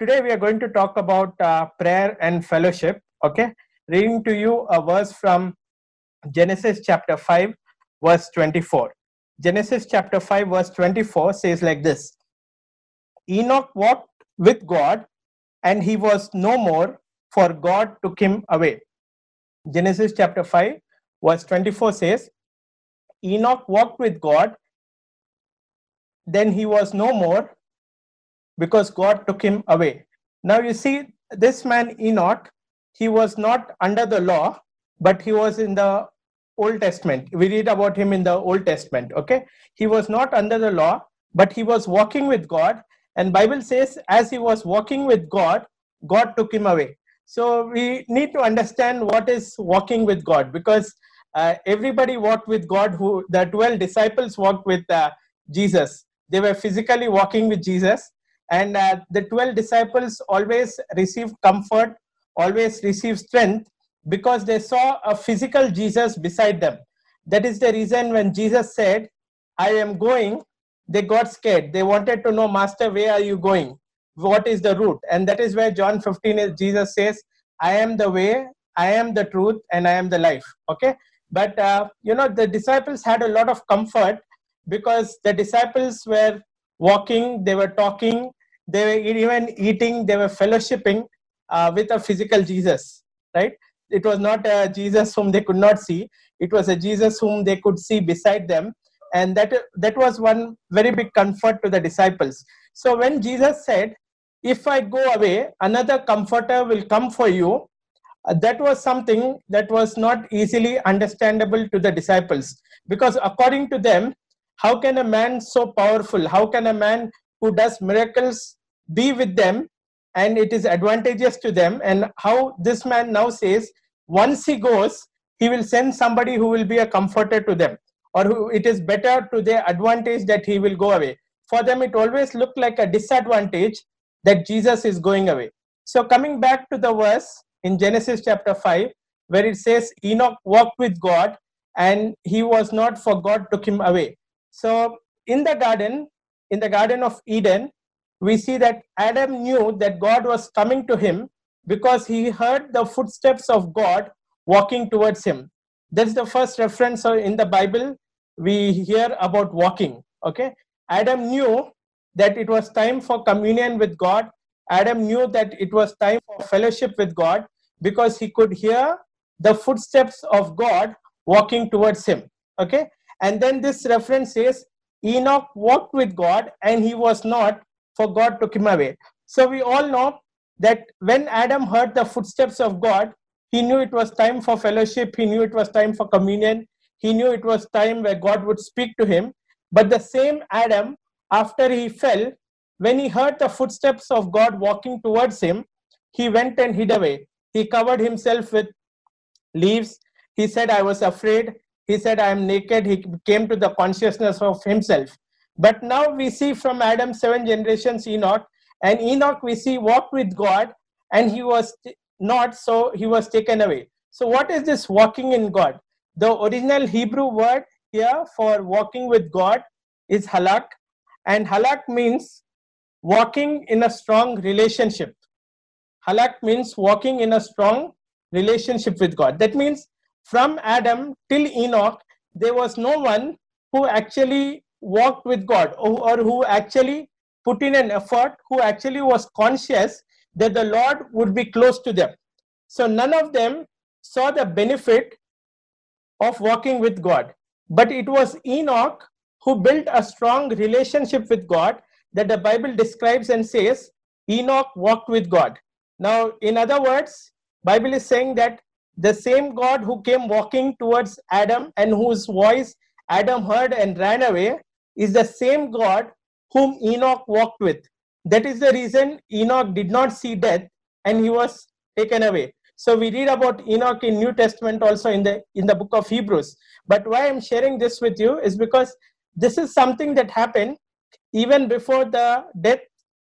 today we are going to talk about uh, prayer and fellowship. Okay, reading to you a verse from Genesis chapter 5, verse 24. Genesis chapter 5, verse 24 says like this Enoch walked with God, and he was no more, for God took him away. Genesis chapter 5, verse 24 says, Enoch walked with God, then he was no more, because God took him away. Now you see, this man Enoch, he was not under the law, but he was in the Old Testament. We read about him in the Old Testament. Okay, he was not under the law, but he was walking with God. And Bible says, as he was walking with God, God took him away. So we need to understand what is walking with God because uh, everybody walked with God. Who the twelve disciples walked with uh, Jesus. They were physically walking with Jesus, and uh, the 12 disciples always received comfort always received strength because they saw a physical jesus beside them. That is the reason when jesus said i am going they got scared. They wanted to know master where are you going? What is the route? And that is where john 15 is jesus says i am the way i am the truth and i am the life. Okay? But uh, you know the disciples had a lot of comfort because the disciples were walking they were talking they were even eating they were fellowshipping uh, with a physical jesus right? It was not a jesus whom they could not see. It was a jesus whom they could see beside them. And that that was one very big comfort to the disciples. So when jesus said if i go away another comforter will come for you uh, that was something that was not easily understandable to the disciples. Because according to them how can a man so powerful? How can a man who does miracles be with them and it is advantageous to them. And how this man now says once he goes he will send somebody who will be a comforter to them or who it is better to their advantage that he will go away. For them it always looked like a disadvantage that jesus is going away. So coming back to the verse in genesis chapter 5 where it says enoch walked with god and he was not for god took him away. So in the garden in the garden of eden we see that Adam knew that God was coming to him because he heard the footsteps of God walking towards him. That's the first reference in the Bible we hear about walking. Okay, Adam knew that it was time for communion with God. Adam knew that it was time for fellowship with God because he could hear the footsteps of God walking towards him. Okay, and then this reference says Enoch walked with God and he was not, for God took him away. So we all know that when Adam heard the footsteps of God, he knew it was time for fellowship, he knew it was time for communion, he knew it was time where God would speak to him. But the same Adam, after he fell, when he heard the footsteps of God walking towards him, he went and hid away. He covered himself with leaves. He said, I was afraid. He said, I am naked. He came to the consciousness of himself. But now we see from Adam seven generations Enoch, and Enoch we see walked with God, and he was not, so he was taken away. So, what is this walking in God? The original Hebrew word here for walking with God is halak, and halak means walking in a strong relationship. Halak means walking in a strong relationship with God. That means from Adam till Enoch, there was no one who actually walked with God or, who actually put in an effort, who actually was conscious that the Lord would be close to them. So none of them saw the benefit of walking with God. But it was Enoch who built a strong relationship with God that the Bible describes and says Enoch walked with God. Now, in other words, Bible is saying that the same God who came walking towards Adam and whose voice Adam heard and ran away is the same God whom Enoch walked with. That is the reason Enoch did not see death and he was taken away. So we read about Enoch in New Testament also in the in the book of Hebrews. But why I'm sharing this with you is because this is something that happened even before the death,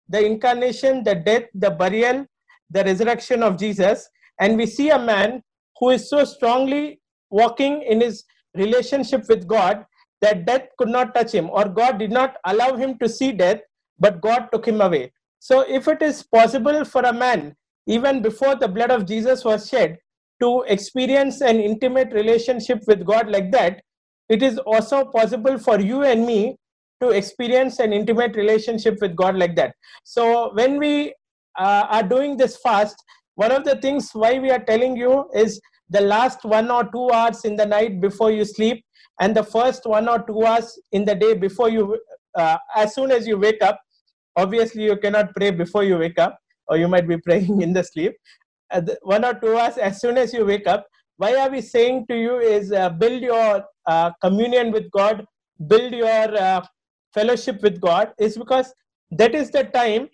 the incarnation, the death, the burial, the resurrection of Jesus. And we see a man who is so strongly walking in his relationship with God that death could not touch him, or God did not allow him to see death, but God took him away. So if it is possible for a man, even before the blood of Jesus was shed, to experience an intimate relationship with God like that, it is also possible for you and me to experience an intimate relationship with God like that. So when we uh, are doing this fast, one of the things why we are telling you is the last one or two hours in the night before you sleep and the first one or two hours in the day before you uh, as soon as you wake up obviously you cannot pray before you wake up or you might be praying in the sleep. Uh, the one or two hours as soon as you wake up why are we saying to you is uh, build your uh, communion with god build your uh, fellowship with god is because that is the time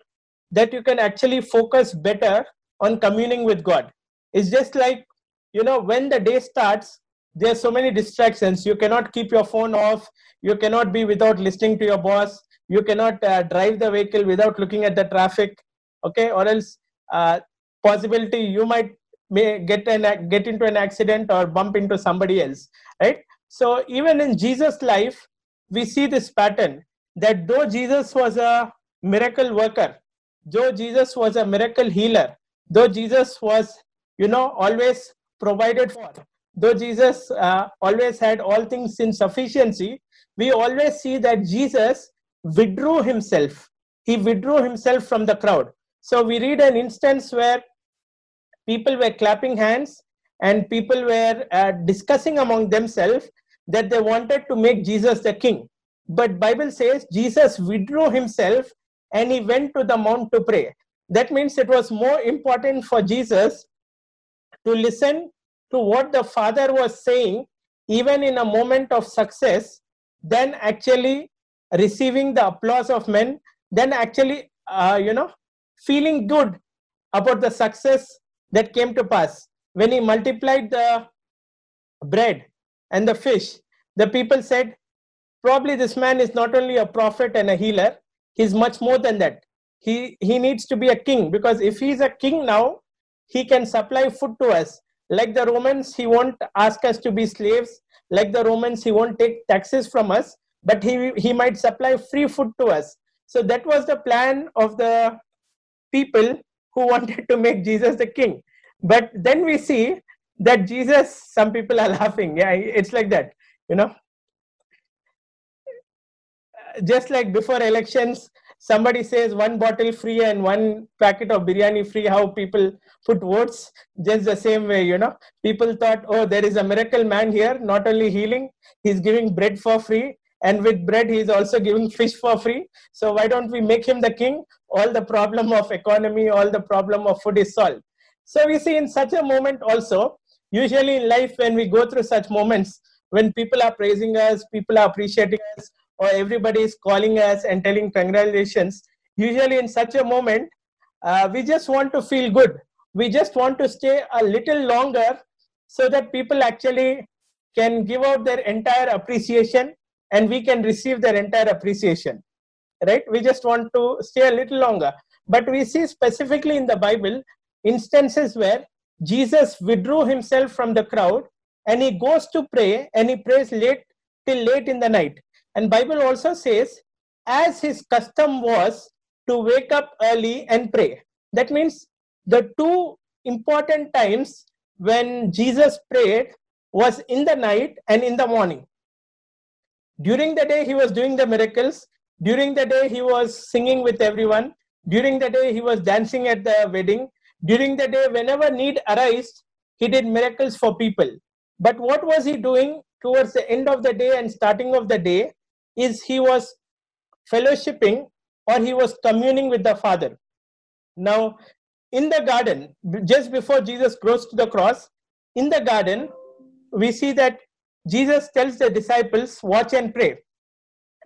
that you can actually focus better on communing with god. It's just like you know when the day starts there are so many distractions. You cannot keep your phone off. You cannot be without listening to your boss. You cannot uh, drive the vehicle without looking at the traffic okay? Or else uh, possibility you might may get an get into an accident or bump into somebody else right? So even in jesus life we see this pattern that though jesus was a miracle worker though jesus was a miracle healer though jesus was you know always provided for though jesus uh, always had all things in sufficiency we always see that jesus withdrew himself. He withdrew himself from the crowd. So we read an instance where people were clapping hands and people were uh, discussing among themselves that they wanted to make jesus the king. But bible says jesus withdrew himself and he went to the mount to pray. That means it was more important for jesus to listen to what the father was saying even in a moment of success then actually receiving the applause of men then actually uh, you know feeling good about the success that came to pass. When he multiplied the bread and the fish, the people said, Probably this man is not only a prophet and a healer, he's much more than that. He, he needs to be a king because if he's a king now, he can supply food to us. Like the Romans, he won't ask us to be slaves. Like the Romans, he won't take taxes from us, but he, he might supply free food to us. So that was the plan of the people who wanted to make Jesus the king. But then we see that Jesus, some people are laughing. Yeah, it's like that, you know. Just like before elections, somebody says one bottle free and one packet of biryani free, how people put votes. Just the same way, you know. People thought, oh, there is a miracle man here, not only healing, he's giving bread for free and with bread he is also giving fish for free so why don't we make him the king all the problem of economy all the problem of food is solved so we see in such a moment also usually in life when we go through such moments when people are praising us people are appreciating us or everybody is calling us and telling congratulations usually in such a moment uh, we just want to feel good. We just want to stay a little longer so that people actually can give out their entire appreciation and we can receive their entire appreciation right? We just want to stay a little longer. But we see specifically in the bible instances where jesus withdrew himself from the crowd and he goes to pray and he prays late till late in the night and bible also says as his custom was to wake up early and pray that means the two important times when jesus prayed was in the night and in the morning during the day, he was doing the miracles. During the day, he was singing with everyone. During the day, he was dancing at the wedding. During the day, whenever need arose, he did miracles for people. But what was he doing towards the end of the day and starting of the day is he was fellowshipping or he was communing with the Father. Now, in the garden, just before Jesus goes to the cross, in the garden, we see that Jesus tells the disciples, watch and pray.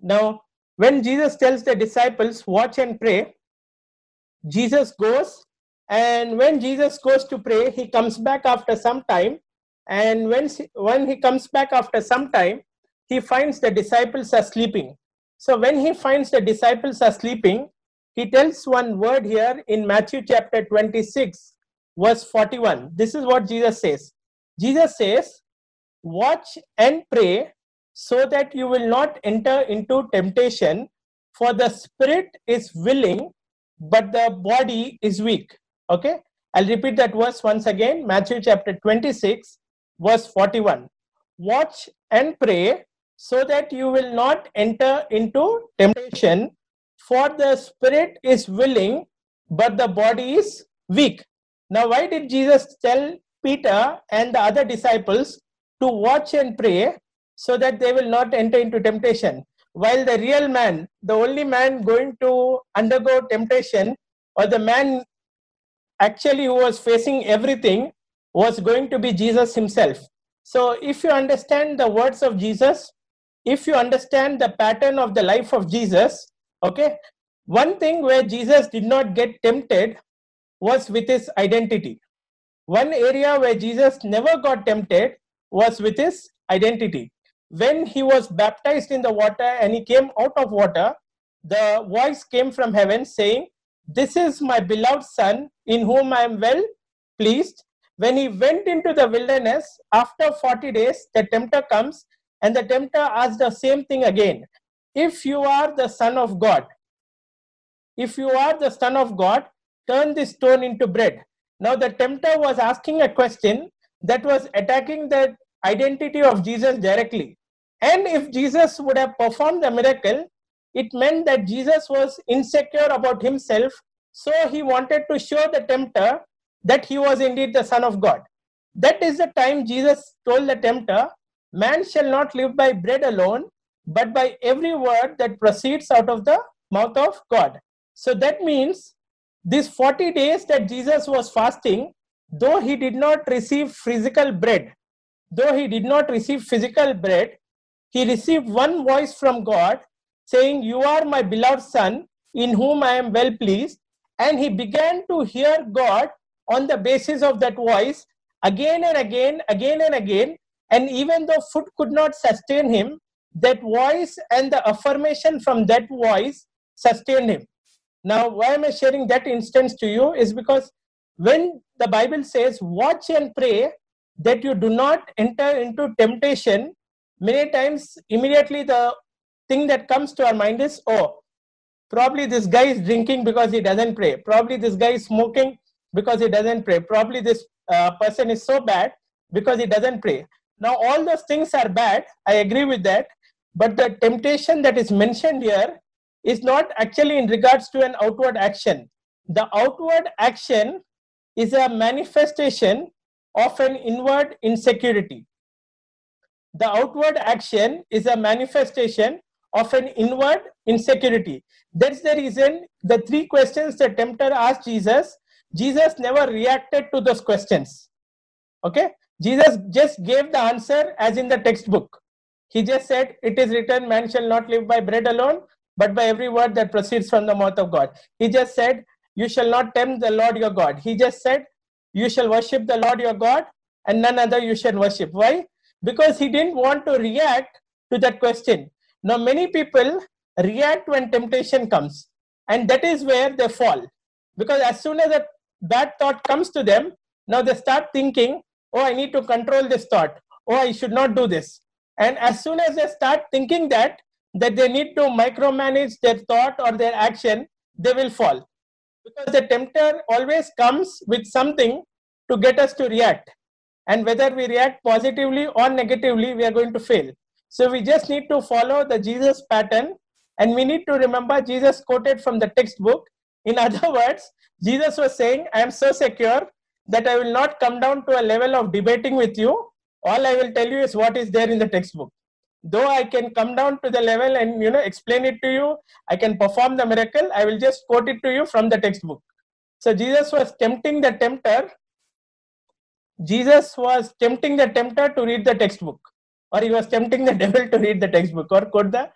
Now, when Jesus tells the disciples, watch and pray, Jesus goes, and when Jesus goes to pray, he comes back after some time. And when, when he comes back after some time, he finds the disciples are sleeping. So, when he finds the disciples are sleeping, he tells one word here in Matthew chapter 26, verse 41. This is what Jesus says. Jesus says, watch and pray so that you will not enter into temptation for the spirit is willing but the body is weak. Okay, I'll repeat that verse once again Matthew chapter 26, verse 41. Watch and pray so that you will not enter into temptation, for the spirit is willing, but the body is weak. Now, why did Jesus tell Peter and the other disciples to watch and pray so that they will not enter into temptation? While the real man, the only man going to undergo temptation, or the man actually who was facing everything, was going to be Jesus himself. So, if you understand the words of Jesus, if you understand the pattern of the life of Jesus, okay, one thing where Jesus did not get tempted was with his identity. One area where Jesus never got tempted was with his identity. When he was baptized in the water and he came out of water, the voice came from heaven saying, This is my beloved Son, in whom I am well pleased. When he went into the wilderness, after 40 days, the tempter comes and the tempter asks the same thing again. If you are the Son of God, if you are the Son of God, turn this stone into bread. Now, the tempter was asking a question that was attacking the identity of Jesus directly. And if Jesus would have performed the miracle, it meant that Jesus was insecure about himself. So he wanted to show the tempter that he was indeed the Son of God. That is the time Jesus told the tempter, Man shall not live by bread alone, but by every word that proceeds out of the mouth of God. So that means these 40 days that Jesus was fasting, though he did not receive physical bread, though he did not receive physical bread, he received one voice from God saying, You are my beloved Son, in whom I am well pleased. And he began to hear God on the basis of that voice again and again, again and again. And even though food could not sustain him, that voice and the affirmation from that voice sustained him. Now, why am I sharing that instance to you is because when the Bible says, watch and pray that you do not enter into temptation, many times immediately the thing that comes to our mind is, oh, probably this guy is drinking because he doesn't pray. Probably this guy is smoking because he doesn't pray. Probably this uh, person is so bad because he doesn't pray. Now, all those things are bad. I agree with that. But the temptation that is mentioned here is not actually in regards to an outward action. The outward action is a manifestation of an inward insecurity. The outward action is a manifestation of an inward insecurity. That's the reason the three questions the tempter asked Jesus, Jesus never reacted to those questions. Okay? Jesus just gave the answer as in the textbook. He just said, It is written, man shall not live by bread alone, but by every word that proceeds from the mouth of God. He just said, You shall not tempt the Lord your God. He just said, You shall worship the Lord your God, and none other you shall worship. Why? Because he didn't want to react to that question. Now, many people react when temptation comes, and that is where they fall. Because as soon as a bad thought comes to them, now they start thinking, Oh, I need to control this thought. Oh, I should not do this. And as soon as they start thinking that, that they need to micromanage their thought or their action, they will fall. Because the tempter always comes with something to get us to react. And whether we react positively or negatively, we are going to fail. So we just need to follow the Jesus pattern and we need to remember Jesus quoted from the textbook. In other words, Jesus was saying, I am so secure that I will not come down to a level of debating with you. All I will tell you is what is there in the textbook. Though i can come down to the level and you know explain it to you i can perform the miracle i will just quote it to you from the textbook. So jesus was tempting the tempter. Jesus was tempting the tempter to read the textbook. Or he was tempting the devil to read the textbook or quote the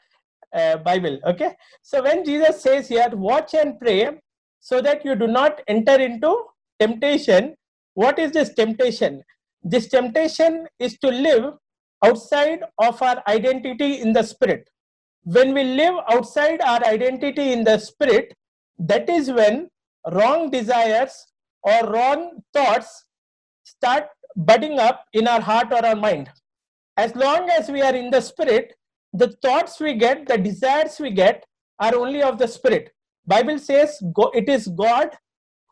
uh, bible okay? So when jesus says here watch and pray so that you do not enter into temptation what is this temptation this temptation is to live outside of our identity in the spirit. When we live outside our identity in the spirit, that is when wrong desires or wrong thoughts start budding up in our heart or our mind. As long as we are in the spirit, the thoughts we get, the desires we get are only of the spirit. bible says it is god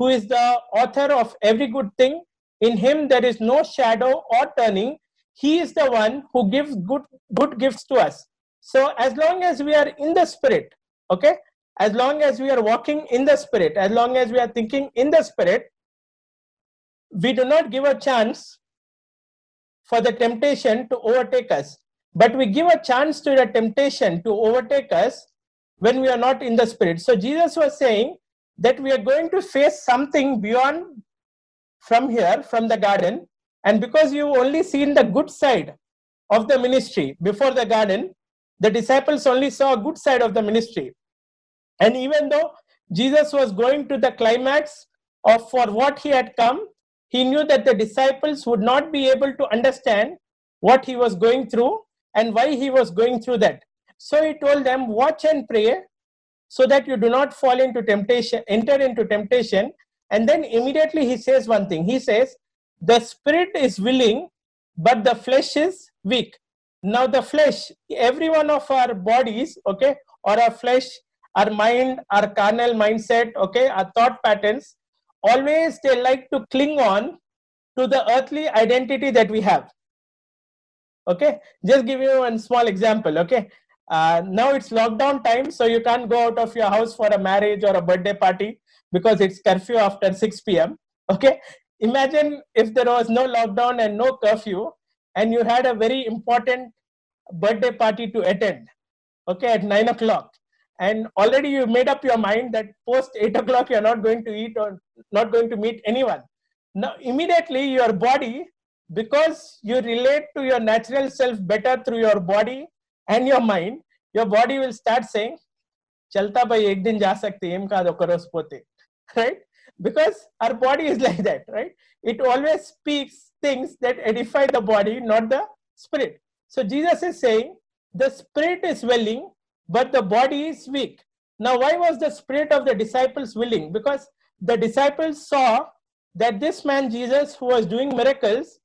who is the author of every good thing. In him there is no shadow or turning. He is the one who gives good good gifts to us. So as long as we are in the spirit okay as long as we are walking in the spirit as long as we are thinking in the spirit we do not give a chance for the temptation to overtake us. But we give a chance to the temptation to overtake us when we are not in the spirit. So jesus was saying that we are going to face something beyond from here from the garden. And because you only seen the good side of the ministry before the garden the disciples only saw a good side of the ministry. And even though jesus was going to the climax of for what he had come he knew that the disciples would not be able to understand what he was going through and why he was going through that. So he told them, Watch and pray so that you do not fall into temptation, enter into temptation. And then immediately he says one thing He says, The spirit is willing, but the flesh is weak. Now, the flesh, every one of our bodies, okay, or our flesh, our mind, our carnal mindset, okay, our thought patterns, always they like to cling on to the earthly identity that we have okay just give you one small example okay uh, now it's lockdown time so you can't go out of your house for a marriage or a birthday party because it's curfew after 6 p.m okay? Imagine if there was no lockdown and no curfew and you had a very important birthday party to attend okay at 9 o'clock. And already you made up your mind that post 8 o'clock you're not going to eat or not going to meet anyone. Now immediately your body because you relate to your natural self better through your body and your mind your body will start saying chalta bhai ek din ja sakte em ka pote right because our body is like that right it always speaks things that edify the body not the spirit so jesus is saying the spirit is willing but the body is weak. Now, why was the spirit of the disciples willing? Because the disciples saw that this man Jesus, who was doing miracles,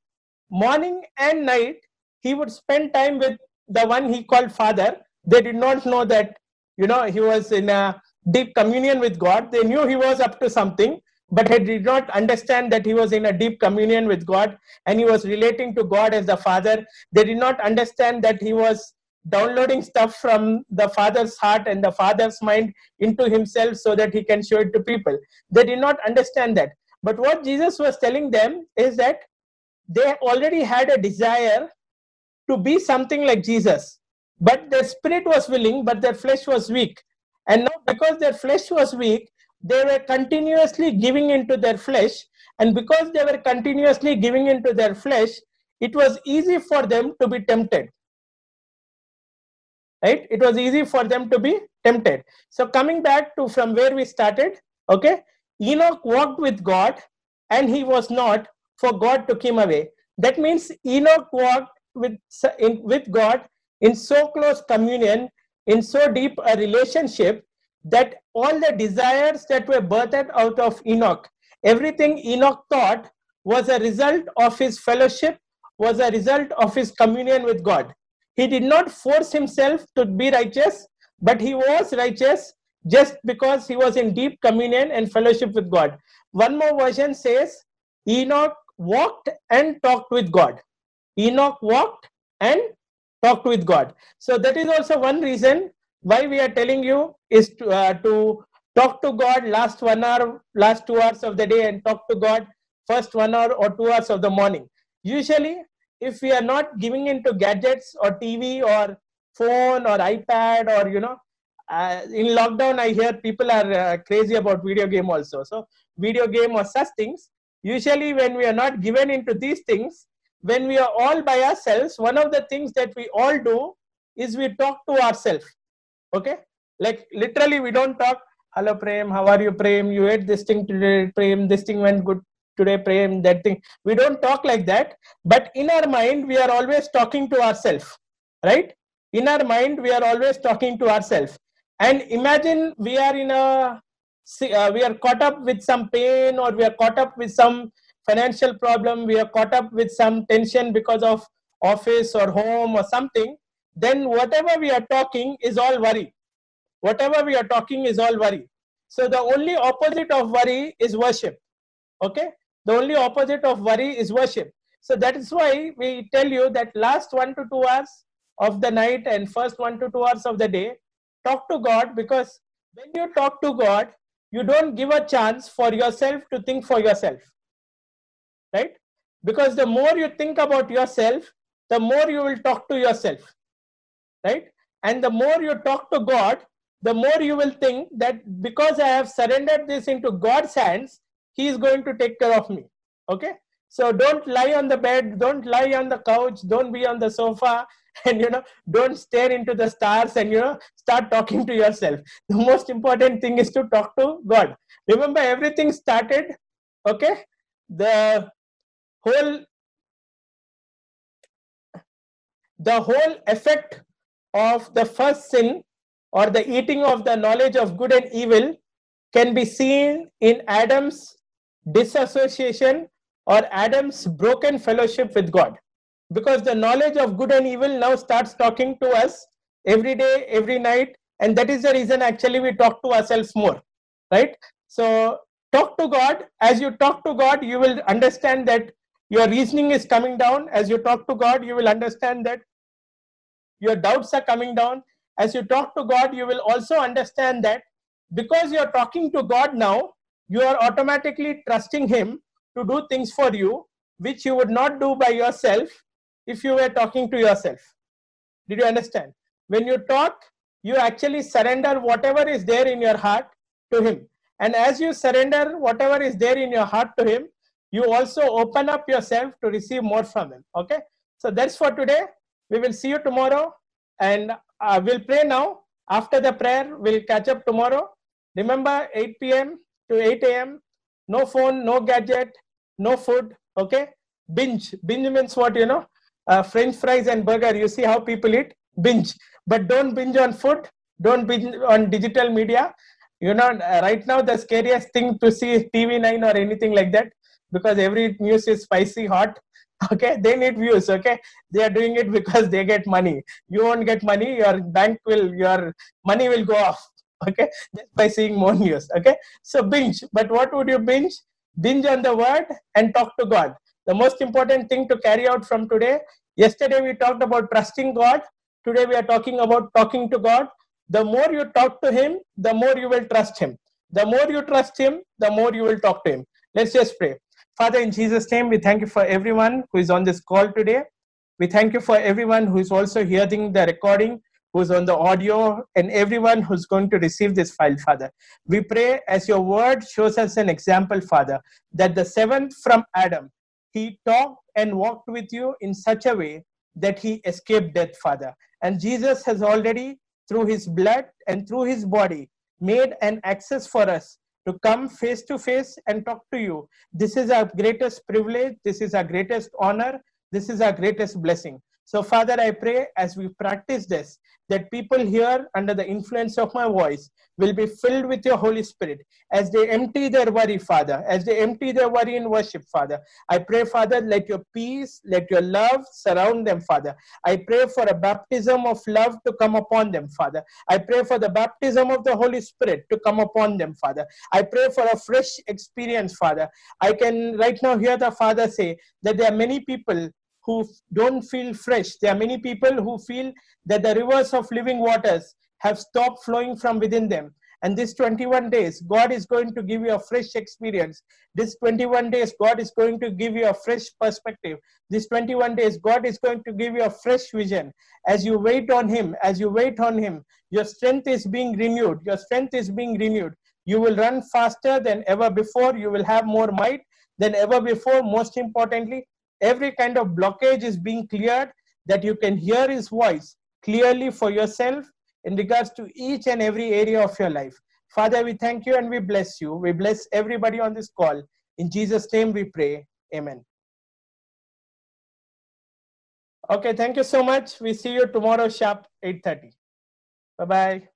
morning and night, he would spend time with the one he called Father. They did not know that, you know, he was in a deep communion with God. They knew he was up to something, but he did not understand that he was in a deep communion with God and he was relating to God as the Father. They did not understand that he was downloading stuff from the father's heart and the father's mind into himself so that he can show it to people. They did not understand that. But what Jesus was telling them is that they already had a desire to be something like Jesus. But their spirit was willing, but their flesh was weak. And now, because their flesh was weak, they were continuously giving into their flesh. And because they were continuously giving into their flesh, it was easy for them to be tempted right it was easy for them to be tempted so coming back to from where we started okay enoch walked with god and he was not for god took him away that means enoch walked with in, with god in so close communion in so deep a relationship that all the desires that were birthed out of enoch everything enoch thought was a result of his fellowship was a result of his communion with god he did not force himself to be righteous, but he was righteous just because he was in deep communion and fellowship with God. One more version says Enoch walked and talked with God. Enoch walked and talked with God. So that is also one reason why we are telling you is to, uh, to talk to God last one hour, last two hours of the day and talk to God first one hour or two hours of the morning. Usually if we are not giving into gadgets or tv or phone or ipad or you know uh, in lockdown i hear people are uh, crazy about video game also so video game or such things usually when we are not given into these things when we are all by ourselves one of the things that we all do is we talk to ourselves. Okay? Like literally we don't talk hello prem how are you prem? You ate this thing today prem this thing went good today pray that thing. We don't talk like that but in our mind we are always talking to ourselves right? In our mind we are always talking to ourselves. And imagine we are in a uh, we are caught up with some pain or we are caught up with some financial problem we are caught up with some tension because of office or home or something then whatever we are talking is all worry whatever we are talking is all worry So the only opposite of worry is worship. Okay. The only opposite of worry is worship. So that is why we tell you that last one to two hours of the night and first one to two hours of the day, talk to God because when you talk to God, you don't give a chance for yourself to think for yourself. Right? Because the more you think about yourself, the more you will talk to yourself. Right? And the more you talk to God, the more you will think that because I have surrendered this into God's hands, He is going to take care of me. Okay? So don't lie on the bed, don't lie on the couch, don't be on the sofa, and you know, don't stare into the stars and you know, start talking to yourself. The most important thing is to talk to God. Remember, everything started, okay? The whole the whole effect of the first sin or the eating of the knowledge of good and evil can be seen in Adam's disassociation or Adam's broken fellowship with God. Because the knowledge of good and evil now starts talking to us every day, every night, and that is the reason actually we talk to ourselves more, right? So, talk to God. As you talk to God, you will understand that your reasoning is coming down. As you talk to God, you will understand that your doubts are coming down. As you talk to God, you will also understand that because you're talking to God now, you are automatically trusting Him to do things for you which you would not do by yourself if you were talking to yourself. Did you understand? When you talk, you actually surrender whatever is there in your heart to Him. And as you surrender whatever is there in your heart to Him, you also open up yourself to receive more from Him. Okay? So that's for today. We will see you tomorrow and uh, we'll pray now. After the prayer, we'll catch up tomorrow. Remember 8 p.m. to 8 a.m. No phone, no gadget, no food okay binge binge means what you know uh, french fries and burger you see how people eat binge but don't binge on food don't binge on digital media you know uh, right now the scariest thing to see is tv9 or anything like that because every news is spicy hot okay they need views okay they are doing it because they get money you won't get money your bank will your money will go off okay just by seeing more news okay so binge but what would you binge binge on the word and talk to God. The most important thing to carry out from today. Yesterday we talked about trusting God. Today we are talking about talking to God. The more you talk to Him, the more you will trust Him. The more you trust Him, the more you will talk to Him. Let's just pray. Father, in Jesus' name, we thank you for everyone who is on this call today. We thank you for everyone who is also hearing the recording who's on the audio, and everyone who's going to receive this file, Father. We pray as your word shows us an example, Father, that the seventh from Adam, he talked and walked with you in such a way that he escaped death, Father. And Jesus has already, through his blood and through his body, made an access for us to come face to face and talk to you. This is our greatest privilege. This is our greatest honor. This is our greatest blessing. So, Father, I pray as we practice this, that people here under the influence of my voice will be filled with your Holy Spirit as they empty their worry, Father, as they empty their worry in worship, Father. I pray, Father, let your peace, let your love surround them, Father. I pray for a baptism of love to come upon them, Father. I pray for the baptism of the Holy Spirit to come upon them, Father. I pray for a fresh experience, Father. I can right now hear the Father say that there are many people who don't feel fresh. There are many people who feel that the rivers of living waters have stopped flowing from within them. And this 21 days, God is going to give you a fresh experience. This 21 days, God is going to give you a fresh perspective. This 21 days, God is going to give you a fresh vision. As you wait on Him, as you wait on Him, your strength is being renewed. Your strength is being renewed. You will run faster than ever before. You will have more might than ever before. Most importantly, every kind of blockage is being cleared that you can hear his voice clearly for yourself in regards to each and every area of your life. Father we thank you and we bless you. We bless everybody on this call. In jesus name we pray. Amen. Okay thank you so much. We see you tomorrow sharp 8:30 bye bye